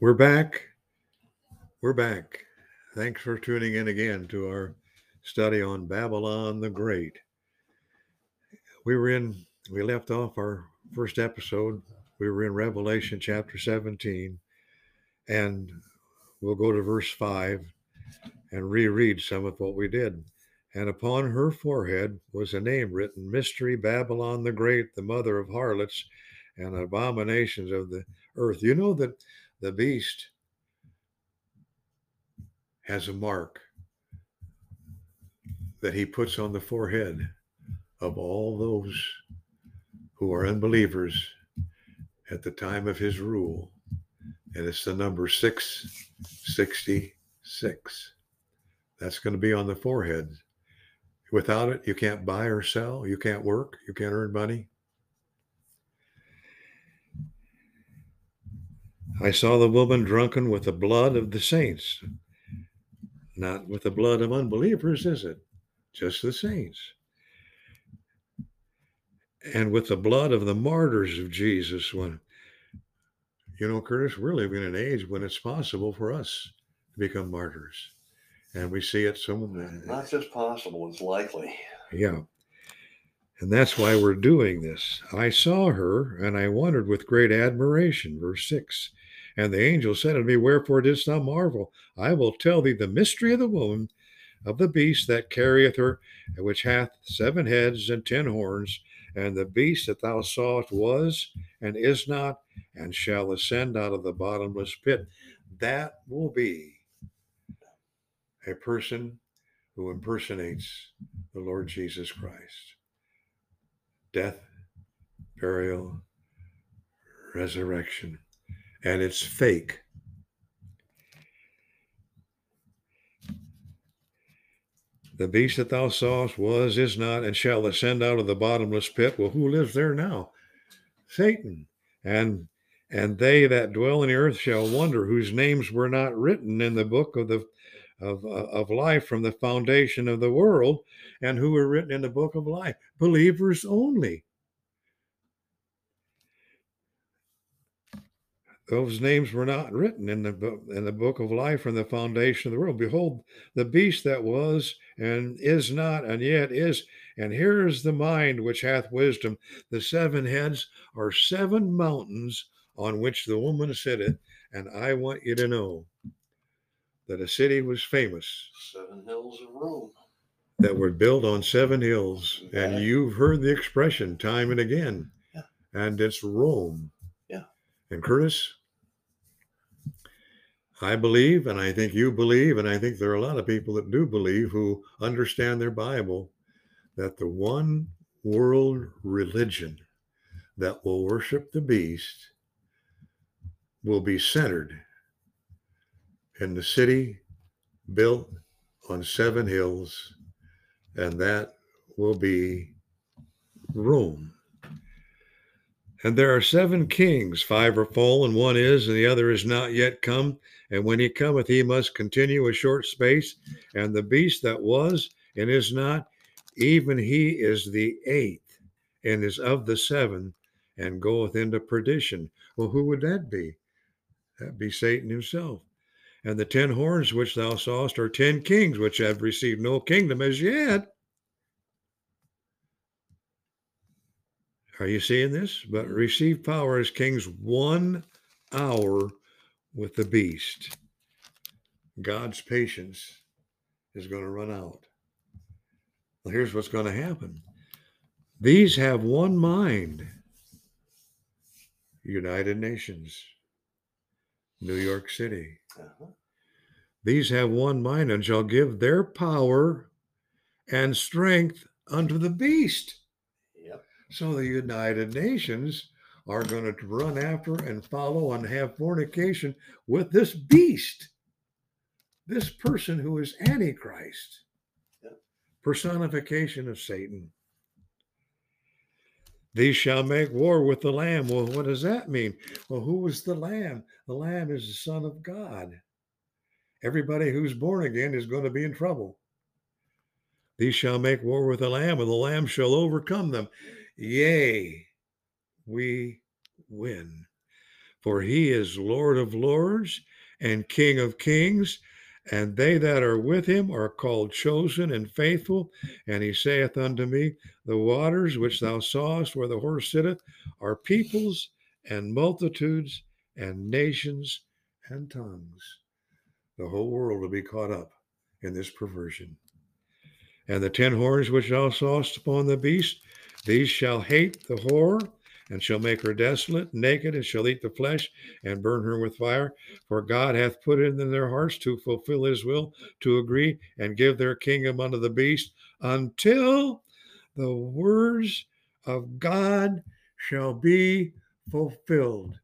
We're back. We're back. Thanks for tuning in again to our study on Babylon the Great. We were in, we left off our first episode. We were in Revelation chapter 17, and we'll go to verse 5 and reread some of what we did. And upon her forehead was a name written Mystery Babylon the Great, the mother of harlots and abominations of the earth. You know that the beast has a mark that he puts on the forehead of all those who are unbelievers at the time of his rule. And it's the number 666. That's going to be on the forehead. Without it, you can't buy or sell, you can't work, you can't earn money. I saw the woman drunken with the blood of the saints. Not with the blood of unbelievers, is it? Just the saints. And with the blood of the martyrs of Jesus. When, you know, Curtis, we're living in an age when it's possible for us to become martyrs. And we see it so Not just possible, it's likely. Yeah. And that's why we're doing this. I saw her and I wondered with great admiration. Verse 6 and the angel said unto me, Wherefore didst thou marvel? I will tell thee the mystery of the woman, of the beast that carrieth her, which hath seven heads and ten horns. And the beast that thou sawest was and is not, and shall ascend out of the bottomless pit. That will be a person who impersonates the Lord Jesus Christ. Death, burial, resurrection and it's fake. The beast that thou sawest was, is not, and shall ascend out of the bottomless pit. Well, who lives there now? Satan. And and they that dwell in the earth shall wonder whose names were not written in the book of the of, of life from the foundation of the world, and who were written in the book of life. Believers only. Those names were not written in the book, in the book of life from the foundation of the world. Behold, the beast that was and is not and yet is. And here is the mind which hath wisdom. The seven heads are seven mountains on which the woman sitteth. And I want you to know that a city was famous. Seven hills of Rome. That were built on seven hills. And you've heard the expression time and again. Yeah. And it's Rome. Yeah. And Curtis, I believe, and I think you believe, and I think there are a lot of people that do believe who understand their Bible that the one world religion that will worship the beast will be centered in the city built on seven hills, and that will be Rome. And there are seven kings, five are fallen, one is, and the other is not yet come. And when he cometh, he must continue a short space. And the beast that was and is not, even he is the eighth, and is of the seven, and goeth into perdition. Well, who would that be? That be Satan himself. And the ten horns which thou sawest are ten kings which have received no kingdom as yet. Are you seeing this? But receive power as kings one hour with the beast. God's patience is going to run out. Well, here's what's going to happen these have one mind United Nations, New York City. Uh-huh. These have one mind and shall give their power and strength unto the beast. So the United Nations are going to run after and follow and have fornication with this beast, this person who is Antichrist, personification of Satan. These shall make war with the Lamb. Well, what does that mean? Well, who is the Lamb? The Lamb is the Son of God. Everybody who's born again is going to be in trouble. These shall make war with the Lamb, and the Lamb shall overcome them. Yea, we win. For he is Lord of lords and King of kings, and they that are with him are called chosen and faithful. And he saith unto me, The waters which thou sawest where the horse sitteth are peoples and multitudes and nations and tongues. The whole world will be caught up in this perversion. And the ten horns which thou sawest upon the beast, these shall hate the whore, and shall make her desolate, naked, and shall eat the flesh, and burn her with fire. For God hath put it in their hearts to fulfill his will, to agree and give their kingdom unto the beast, until the words of God shall be fulfilled.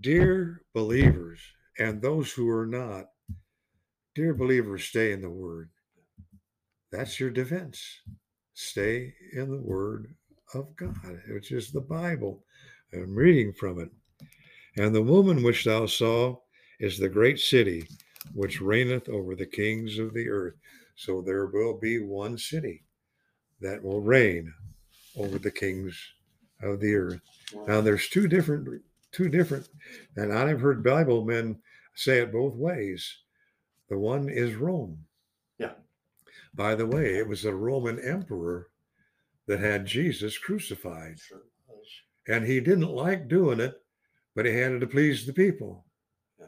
Dear believers, and those who are not, dear believers, stay in the word. That's your defense. Stay in the word of God, which is the Bible. I'm reading from it. And the woman which thou saw is the great city which reigneth over the kings of the earth. So there will be one city that will reign over the kings of the earth. Now there's two different two different and I've heard Bible men say it both ways. The one is Rome. Yeah. By the way, it was a Roman emperor that had Jesus crucified. Sure. And he didn't like doing it, but he had to please the people. Yeah.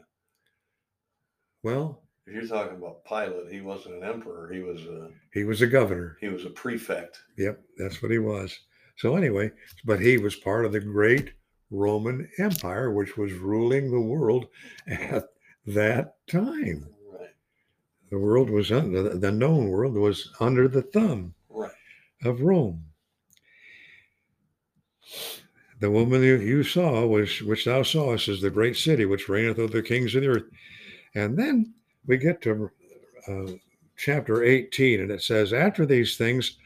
Well, If you're talking about Pilate, he wasn't an emperor. He was a he was a governor. he was a prefect. Yep, that's what he was. So anyway, but he was part of the great Roman Empire, which was ruling the world at that time. The world was under the known world was under the thumb Right. of Rome. The woman you, you saw was which thou sawest is the great city which reigneth over the kings of the earth. And then we get to uh, chapter 18, and it says, After these things,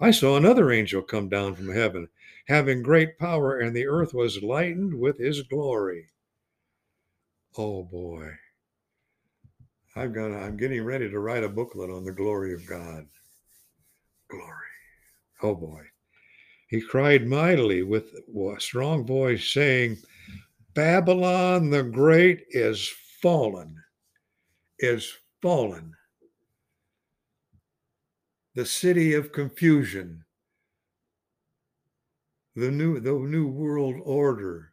I saw another angel come down from heaven, having great power, and the earth was lightened with his glory. Oh boy. I've got I'm getting ready to write a booklet on the glory of God. Glory. Oh boy. He cried mightily with a strong voice, saying, Babylon the Great is fallen, is fallen. The city of confusion, the new, the new world order,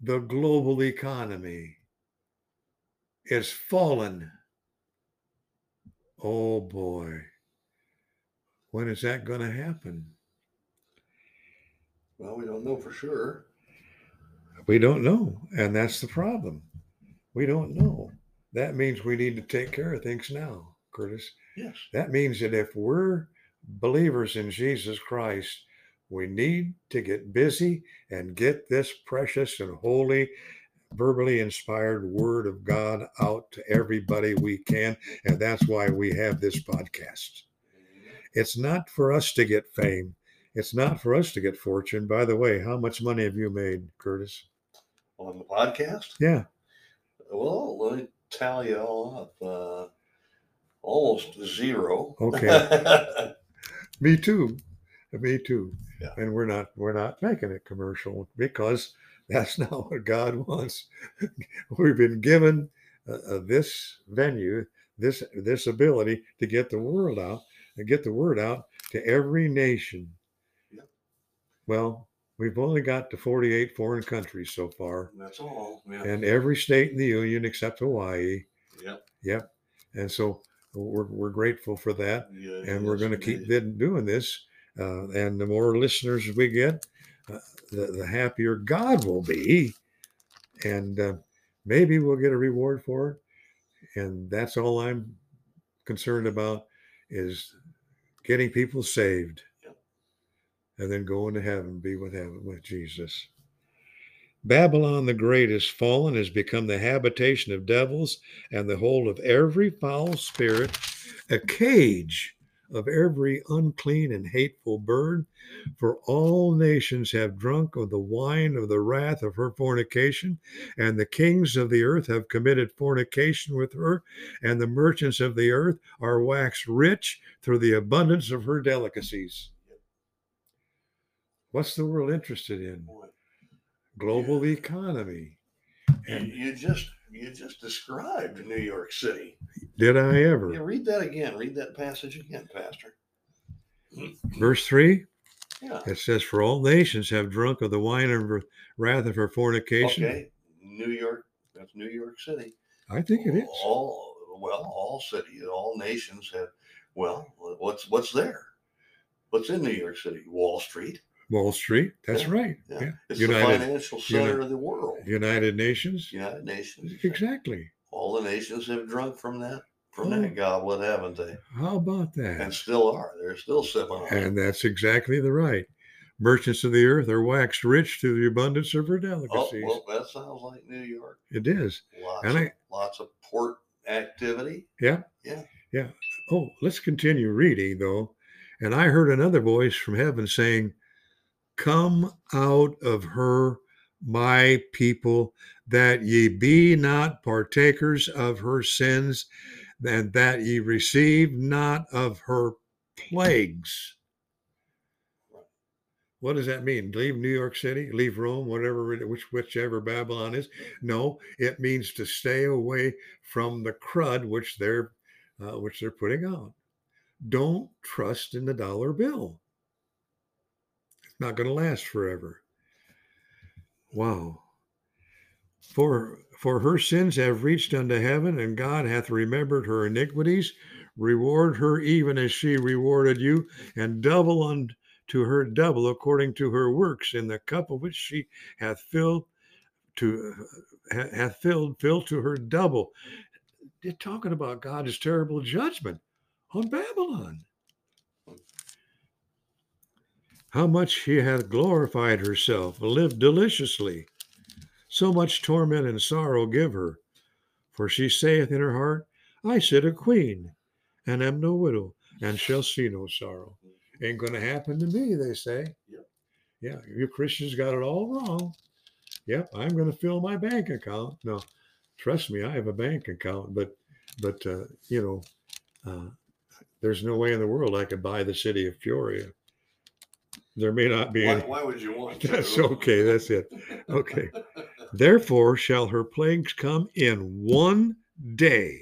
the global economy is fallen. Oh boy. When is that going to happen? Well, we don't know for sure. We don't know. And that's the problem. We don't know. That means we need to take care of things now, Curtis. Yes. That means that if we're believers in Jesus Christ, we need to get busy and get this precious and holy, verbally inspired word of God out to everybody we can. And that's why we have this podcast. It's not for us to get fame. It's not for us to get fortune. By the way, how much money have you made, Curtis? On the podcast? Yeah. Well, let me tally it all up. Uh, almost zero. Okay. Me too. Me too. Yeah. And we're not we're not making it commercial because that's not what God wants. We've been given uh, uh, this venue, this this ability to get the word out and get the word out to every nation. Well, we've only got to 48 foreign countries so far, That's all. Yeah. and every state in the union except Hawaii. Yep. Yep. And so we're, we're grateful for that Yeah, and we're going to keep doing this. Uh, and the more listeners we get, uh, the, the happier God will be. And uh, maybe we'll get a reward for it. And that's all I'm concerned about is getting people saved and then going to heaven, be with heaven with Jesus. Babylon the Great is fallen, has become the habitation of devils and the hold of every foul spirit, a cage of every unclean and hateful bird. For all nations have drunk of the wine of the wrath of her fornication, and the kings of the earth have committed fornication with her, and the merchants of the earth are waxed rich through the abundance of her delicacies. What's the world interested in? Global economy. You, you just you just described New York City. Did I Yeah, ever? read that again. Read that passage again, Pastor. Verse 3 Yeah. it says, For all nations have drunk of the wine of wrath of her fornication. Okay. New York. That's New York City. I think it is. All well, all cities, all nations have. Well, what's what's there? What's in New York City? Wall Street. Wall Street. That's Yeah, right. Yeah. Yeah. It's United- the financial center of the world. United Nations. United Nations. Exactly. All the nations have drunk from that from Oh. that goblet, haven't they? How about that? And still are. They're still sipping on. And that's exactly the right. Merchants of the earth are waxed rich through the abundance of her Oh, delicacies. well, that sounds like New York. It is. Lots, And of, I- lots of port activity. Yeah. Yeah. Yeah. Oh, let's continue reading though. And I heard another voice from heaven saying, Come out of her, my people, that ye be not partakers of her sins, and that ye receive not of her plagues. What does that mean? Leave New York City, leave Rome, whatever, which whichever Babylon is. No, it means to stay away from the crud which they're uh, which they're putting out. Don't trust in the dollar bill. Not going to last forever. Wow. For for her sins have reached unto heaven, and God hath remembered her iniquities. Reward her even as she rewarded you, and double unto her double according to her works in the cup of which she hath filled to ha- hath filled filled to her double. They're talking about God's terrible judgment on Babylon. How much she hath glorified herself, lived deliciously. So much torment and sorrow give her. For she saith in her heart, I sit a queen, and am no widow, and shall see no sorrow. Ain't going to happen to me, they say. Yep. Yeah, you Christians got it all wrong. Yep, I'm going to fill my bank account. No, trust me, I have a bank account, but but uh, you know, uh, there's no way in the world I could buy the city of Peoria. There may not be Why, any. why would you want to? That's okay. That's it. Okay. Therefore shall her plagues come in one day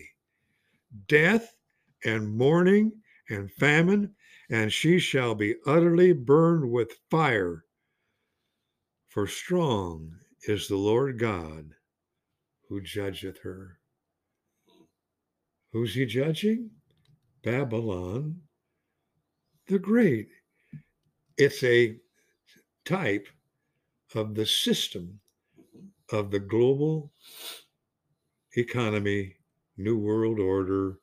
death and mourning and famine, and she shall be utterly burned with fire. For strong is the Lord God who judgeth her. Who's he judging? Babylon the Great. It's a type of the system of the global economy, New World Order,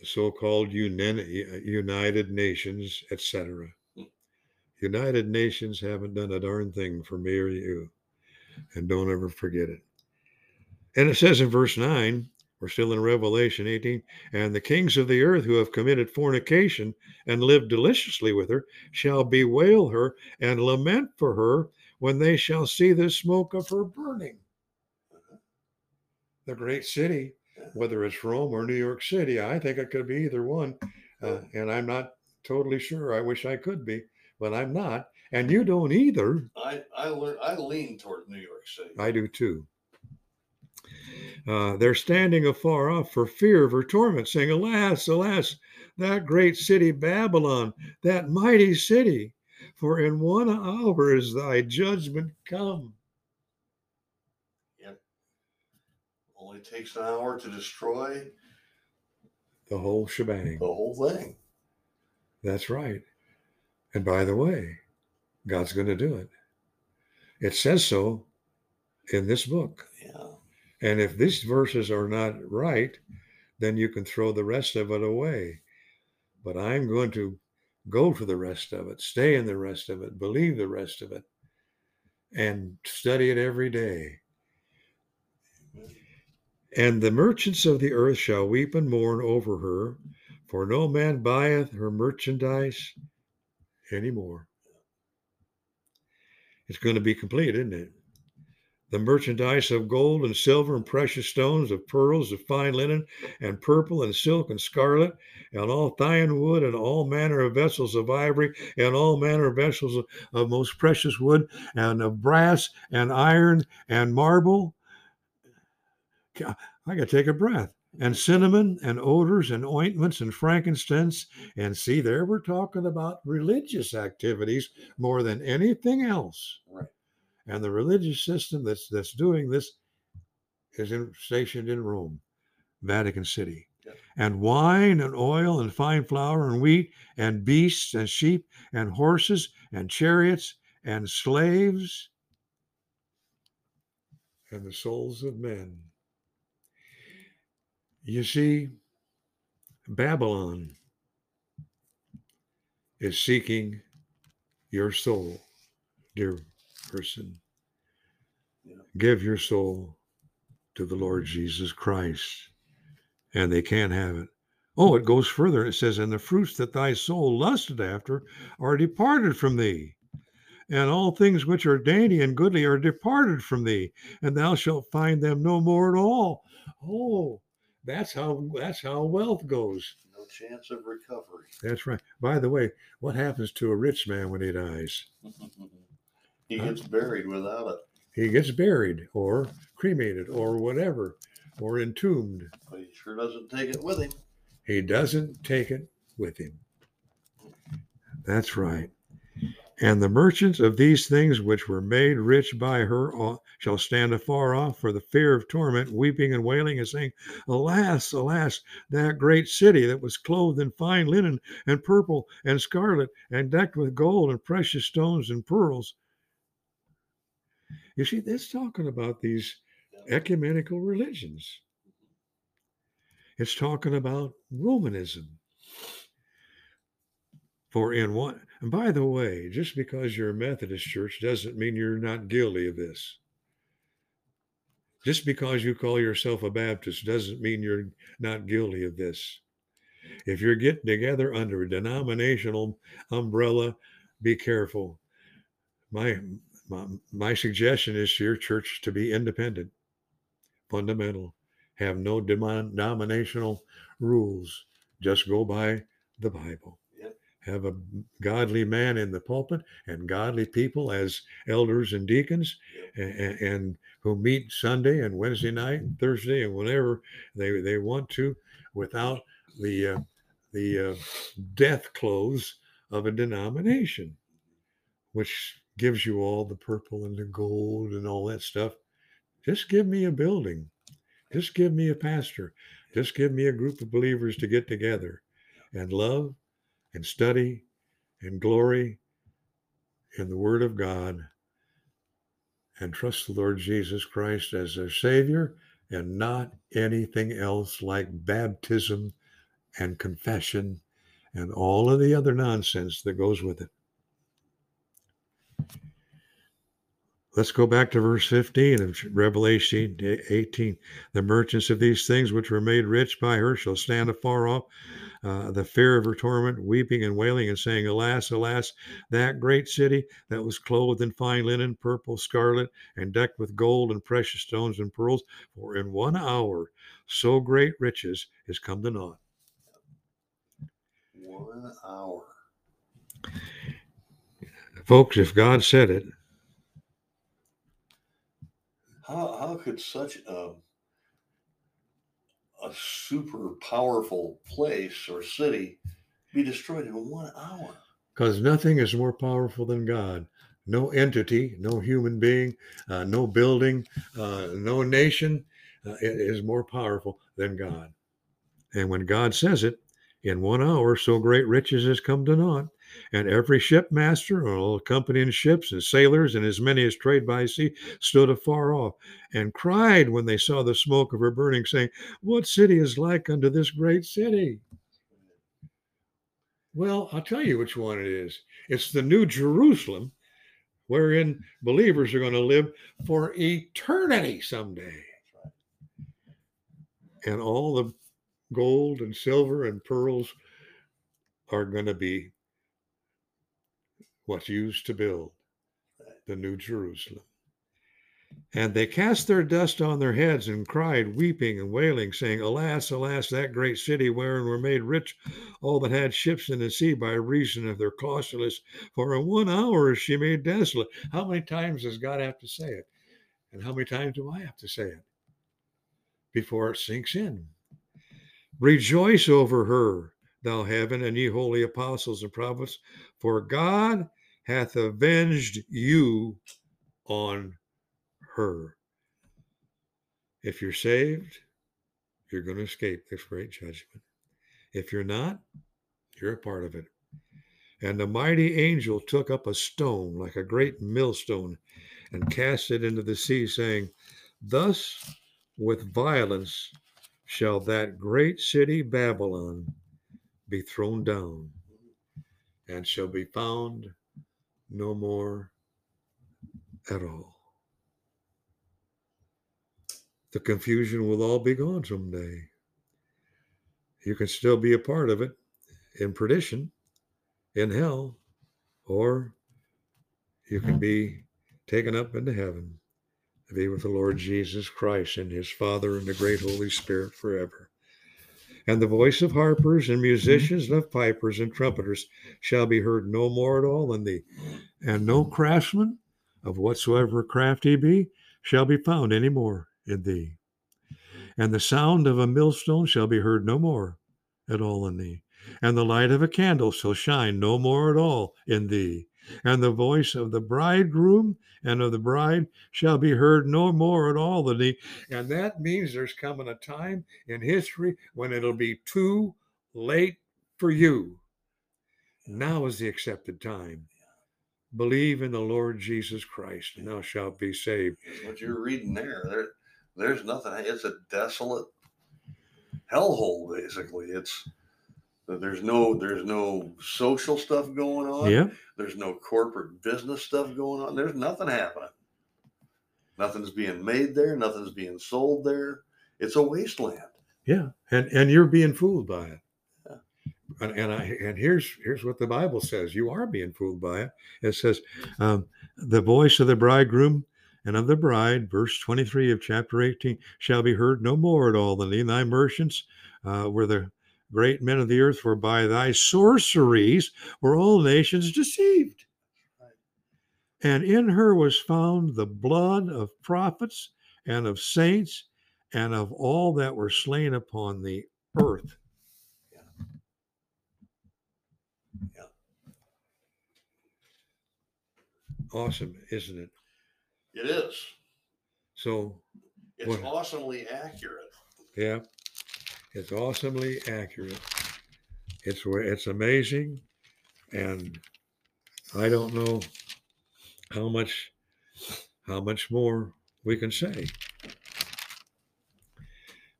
the so-called United Nations, etc. United Nations haven't done a darn thing for me or you, and don't ever forget it. And it says in verse 9, we're still in Revelation 18, and the kings of the earth who have committed fornication and lived deliciously with her shall bewail her and lament for her when they shall see the smoke of her burning. The great city, whether it's Rome or New York City, I think it could be either one. Uh, and I'm not totally sure. I wish I could be, but I'm not. And you don't either. I I learn I lean toward New York City. I do too. Uh, they're standing afar off for fear of her torment, saying, Alas, alas, that great city Babylon, that mighty city, for in one hour is thy judgment come. Yep. Only takes an hour to destroy The whole shebang. the whole thing. That's right. And by the way, God's going to do it. It says so in this book. And if these verses are not right, then you can throw the rest of it away. But I'm going to go for the rest of it, stay in the rest of it, believe the rest of it, and study it every day. And the merchants of the earth shall weep and mourn over her, for no man buyeth her merchandise anymore. It's going to be complete, isn't it? The merchandise of gold and silver and precious stones, of pearls, of fine linen, and purple and silk and scarlet, and all thyine wood, and all manner of vessels of ivory, and all manner of vessels of, of most precious wood, and of brass, and iron, and marble, I got to take a breath. And cinnamon and odors and ointments and frankincense. And see, there we're talking about religious activities more than anything else. Right. And the religious system that's that's doing this is in, stationed in Rome, Vatican City. And wine and oil and fine flour and wheat and beasts and sheep and horses and chariots and slaves and the souls of men. You see, Babylon is seeking your soul, dear person. Yeah. Give your soul to the Lord Jesus Christ, and they can't have it. Oh, it goes further. It says, And the fruits that thy soul lusted after are departed from thee and all things which are dainty and goodly are departed from thee, and thou shalt find them no more at all. Oh, that's how that's how wealth goes. No chance of recovery. That's right. By the way, what happens to a rich man when he dies? he gets buried without it, He gets buried or cremated or whatever, or entombed. but he sure doesn't take it with him. He doesn't take it with him. That's right. And the merchants of these things which were made rich by her shall stand afar off for the fear of torment, weeping and wailing, and saying, Alas, alas, that great city that was clothed in fine linen and purple and scarlet and decked with gold and precious stones and pearls. You see, that's talking about these ecumenical religions. It's talking about Romanism. For in one, and by the way, just because you're a Methodist church doesn't mean you're not guilty of this. Just because you call yourself a Baptist doesn't mean you're not guilty of this. If you're getting together under a denominational umbrella, be careful. My my, my suggestion is to your church to be independent, fundamental, have no denominational rules. Just go by the Bible. Yep. Have a godly man in the pulpit and godly people as elders and deacons, and, and who meet Sunday and Wednesday night and Thursday and whenever they they want to, without the uh, the uh, death clothes of a denomination, which gives you all the purple and the gold and all that stuff. Just give me a building. Just give me a pastor. Just give me a group of believers to get together and love and study and glory in the Word of God and trust the Lord Jesus Christ as their Savior and not anything else like baptism and confession and all of the other nonsense that goes with it. Let's go back to verse 15 of Revelation 18. The merchants of these things which were made rich by her shall stand afar off, uh, the fear of her torment, weeping and wailing, and saying, Alas, alas, that great city that was clothed in fine linen, purple, scarlet, and decked with gold and precious stones and pearls, for in one hour so great riches is come to naught. One hour. Folks, if God said it, How how could such a a super powerful place or city be destroyed in one hour? because nothing is more powerful than God. No entity, no human being, uh, no building, uh, no nation uh, is more powerful than God. And when God says it, in one hour, so great riches has come to naught. And every shipmaster and all accompanying ships and sailors and as many as trade by sea stood afar off and cried when they saw the smoke of her burning, saying, What city is like unto this great city? Well, I'll tell you which one it is. It's the New Jerusalem, wherein believers are going to live for eternity someday. And all the gold and silver and pearls are going to be what's used to build the New Jerusalem. And they cast their dust on their heads and cried, weeping and wailing, saying, Alas, alas, that great city wherein were made rich all that had ships in the sea by reason of their costliness. For in one hour is she made desolate. How many times does God have to say it? And how many times do I have to say it? before it sinks in. Rejoice over her, thou heaven, and ye holy apostles and prophets, for God hath avenged you on her. If you're saved, you're going to escape this great judgment. If you're not, you're a part of it. And the mighty angel took up a stone like a great millstone and cast it into the sea, saying, Thus with violence shall that great city Babylon be thrown down, and shall be found no more at all. The confusion will all be gone someday. You can still be a part of it in perdition, in hell, or you can be taken up into heaven to be with the Lord Jesus Christ and his Father and the great Holy Spirit forever. And the voice of harpers and mm-hmm. musicians and of pipers and trumpeters shall be heard no more at all in thee. And no craftsman of whatsoever craft he be shall be found any more in thee. And the sound of a millstone shall be heard no more at all in thee. And the light of a candle shall shine no more at all in thee and the voice of the bridegroom and of the bride shall be heard no more at all. And, and that means there's coming a time in history when it'll be too late for you. Now is the accepted time. Believe in the Lord Jesus Christ, and thou shalt be saved. What you're reading there, there there's nothing. It's a desolate hellhole, basically. It's there's no there's no social stuff going on. Yeah. There's no corporate business stuff going on. There's nothing happening. Nothing's being made there. Nothing's being sold there. It's a wasteland. Yeah, and and you're being fooled by it. Yeah. And, and I and here's here's what the Bible says: you are being fooled by it. It says, um, "The voice of the bridegroom and of the bride," verse twenty three of chapter eighteen, shall be heard no more at all. The thy merchants uh, were the great men of the earth, for by thy sorceries were all nations deceived. And in her was found the blood of prophets and of saints and of all that were slain upon the earth. Yeah. Yeah. Awesome, isn't it? It is. So it's what, awesomely accurate. Yeah. It's awesomely accurate. It's it's amazing, and I don't know how much how much more we can say.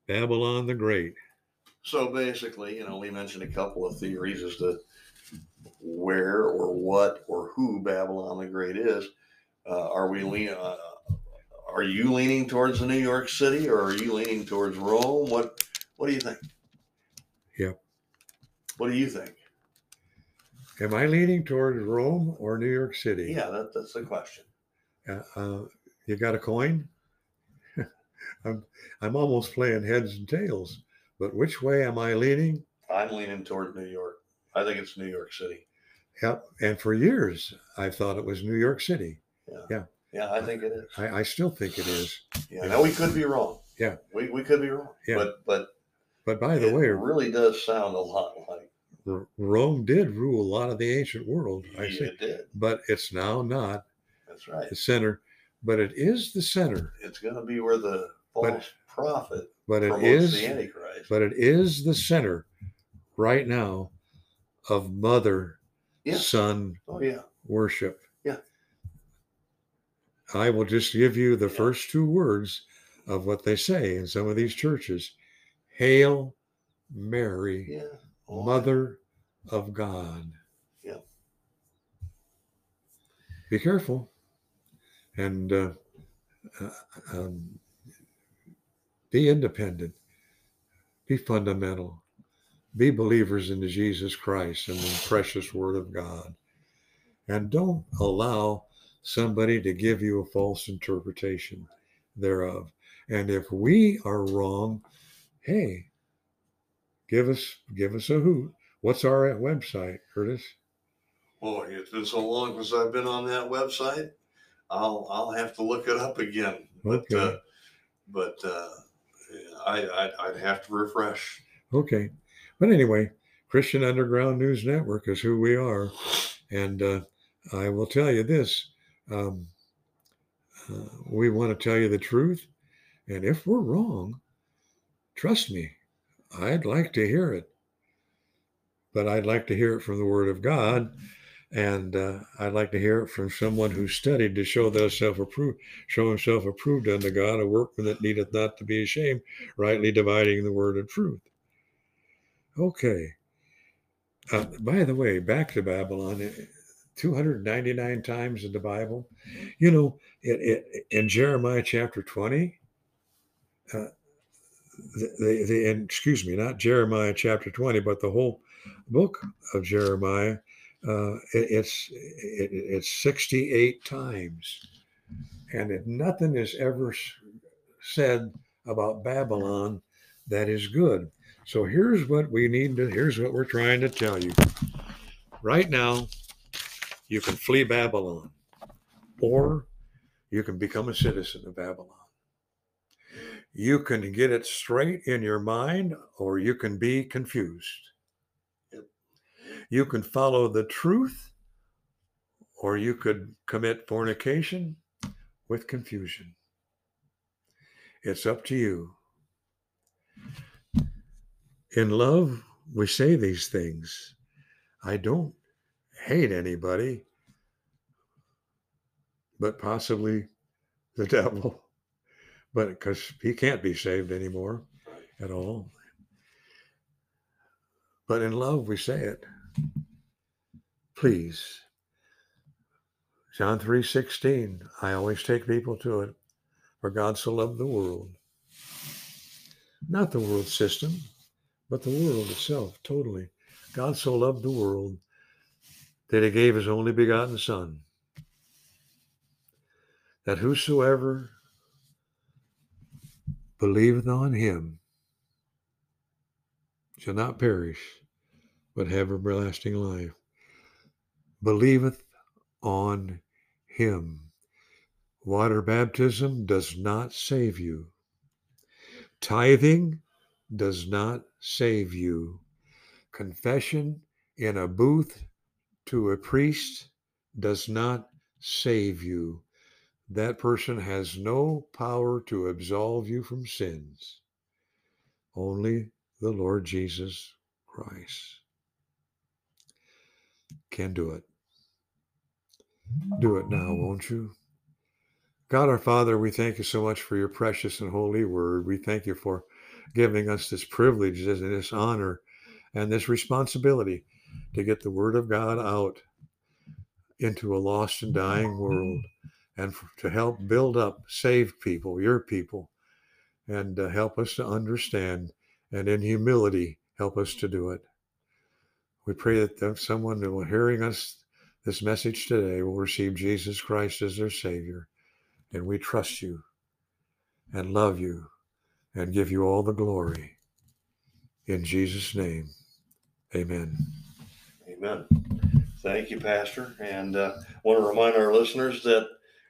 Babylon the Great. So basically, you know, we mentioned a couple of theories as to where or what or who Babylon the Great is. Uh, are we lean, uh, are you leaning towards the New York City or are you leaning towards Rome? What what do you think? Yep. What do you think? Am I leaning towards Rome or New York City? Yeah, that, that's the question. Uh, uh, you got a coin? I'm I'm almost playing heads and tails, but which way am I leaning? I'm leaning toward New York. I think it's New York City. Yep. And for years, I thought it was New York City. Yeah. Yeah. Yeah, I think it is. I, I still think it is. Yeah. Now we could be wrong. Yeah. We, we could be wrong. Yeah. But but but by the way, it really does sound a lot like Rome did rule a lot of the ancient world. I yeah, say, it did. but it's now not That's right. the center, but it is the center. It's going to be where the false But- prophet But it promotes the Antichrist. but it is the center right now of mother Yeah. son oh yeah. worship. Yeah. I will just give you the Yeah. first two words of what they say in some of these churches. Hail Mary, Yeah. Oh, Mother of God. Yeah. Be careful and uh, uh, um, be independent, be fundamental, be believers in Jesus Christ and the precious Word of God. And don't allow somebody to give you a false interpretation thereof. And if we are wrong, hey, give us give us a hoot. What's our website, Curtis? Boy, it's been so long since I've been on that website. I'll I'll have to look it up again. But Okay. uh, but uh, I, I'd, I'd have to refresh. Okay. But anyway, Christian Underground News Network is who we are. And uh, I will tell you this um, uh, we want to tell you the truth. And if we're wrong, trust me, I'd like to hear it. But I'd like to hear it from the Word of God. And uh, I'd like to hear it from someone who studied to show self approved, show himself approved unto God, a workman that needeth not to be ashamed, rightly dividing the word of truth. Okay. Uh, by the way, back to Babylon, eh, 299 times in the Bible. You know, it, it, in Jeremiah chapter 20, uh, the, the, the, excuse me, not Jeremiah chapter 20, but the whole book of Jeremiah, uh, it, it's it, it's 68 times, and if nothing is ever said about Babylon that is good. So here's what we need to, here's what we're trying to tell you. Right now, you can flee Babylon, or you can become a citizen of Babylon. You can get it straight in your mind, or you can be confused. You can follow the truth, or you could commit fornication with confusion. It's up to you. In love, we say these things. I don't hate anybody, but possibly the devil. But because he can't be saved anymore at all. But in love, we say it. Please. John 3 16. I always take people to it. For God so loved the world. Not the world system, but the world itself, totally. God so loved the world that he gave his only begotten Son, that whosoever believeth on him shall not perish, but have everlasting life. Believeth on him. Water baptism does not save you. Tithing does not save you. Confession in a booth to a priest does not save you. That person has no power to absolve you from sins. Only the Lord Jesus Christ can do it. Do it now, won't you? God our Father, we thank you so much for your precious and holy word. We thank you for giving us this privilege this honor and this responsibility to get the word of God out into a lost and dying world and to help build up, save people, your people, and uh, help us to understand and in humility help us to do it. We pray that someone who is hearing us this message today will receive Jesus Christ as their Savior. And we trust you and love you and give you all the glory. In Jesus' name, amen. Amen. Thank you, Pastor. And uh, want to remind our listeners that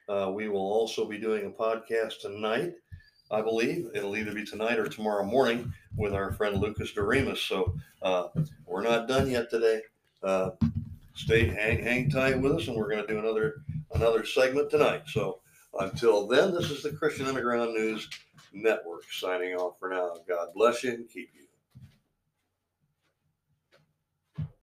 uh, we will also be doing a podcast tonight. I believe it'll either be tonight or tomorrow morning with our friend Lucas Doremus. So uh, we're not done yet today. Uh, stay hang hang tight with us, and we're going to do another another segment tonight. So until then, this is the Christian Underground News Network signing off for now. God bless you and keep you.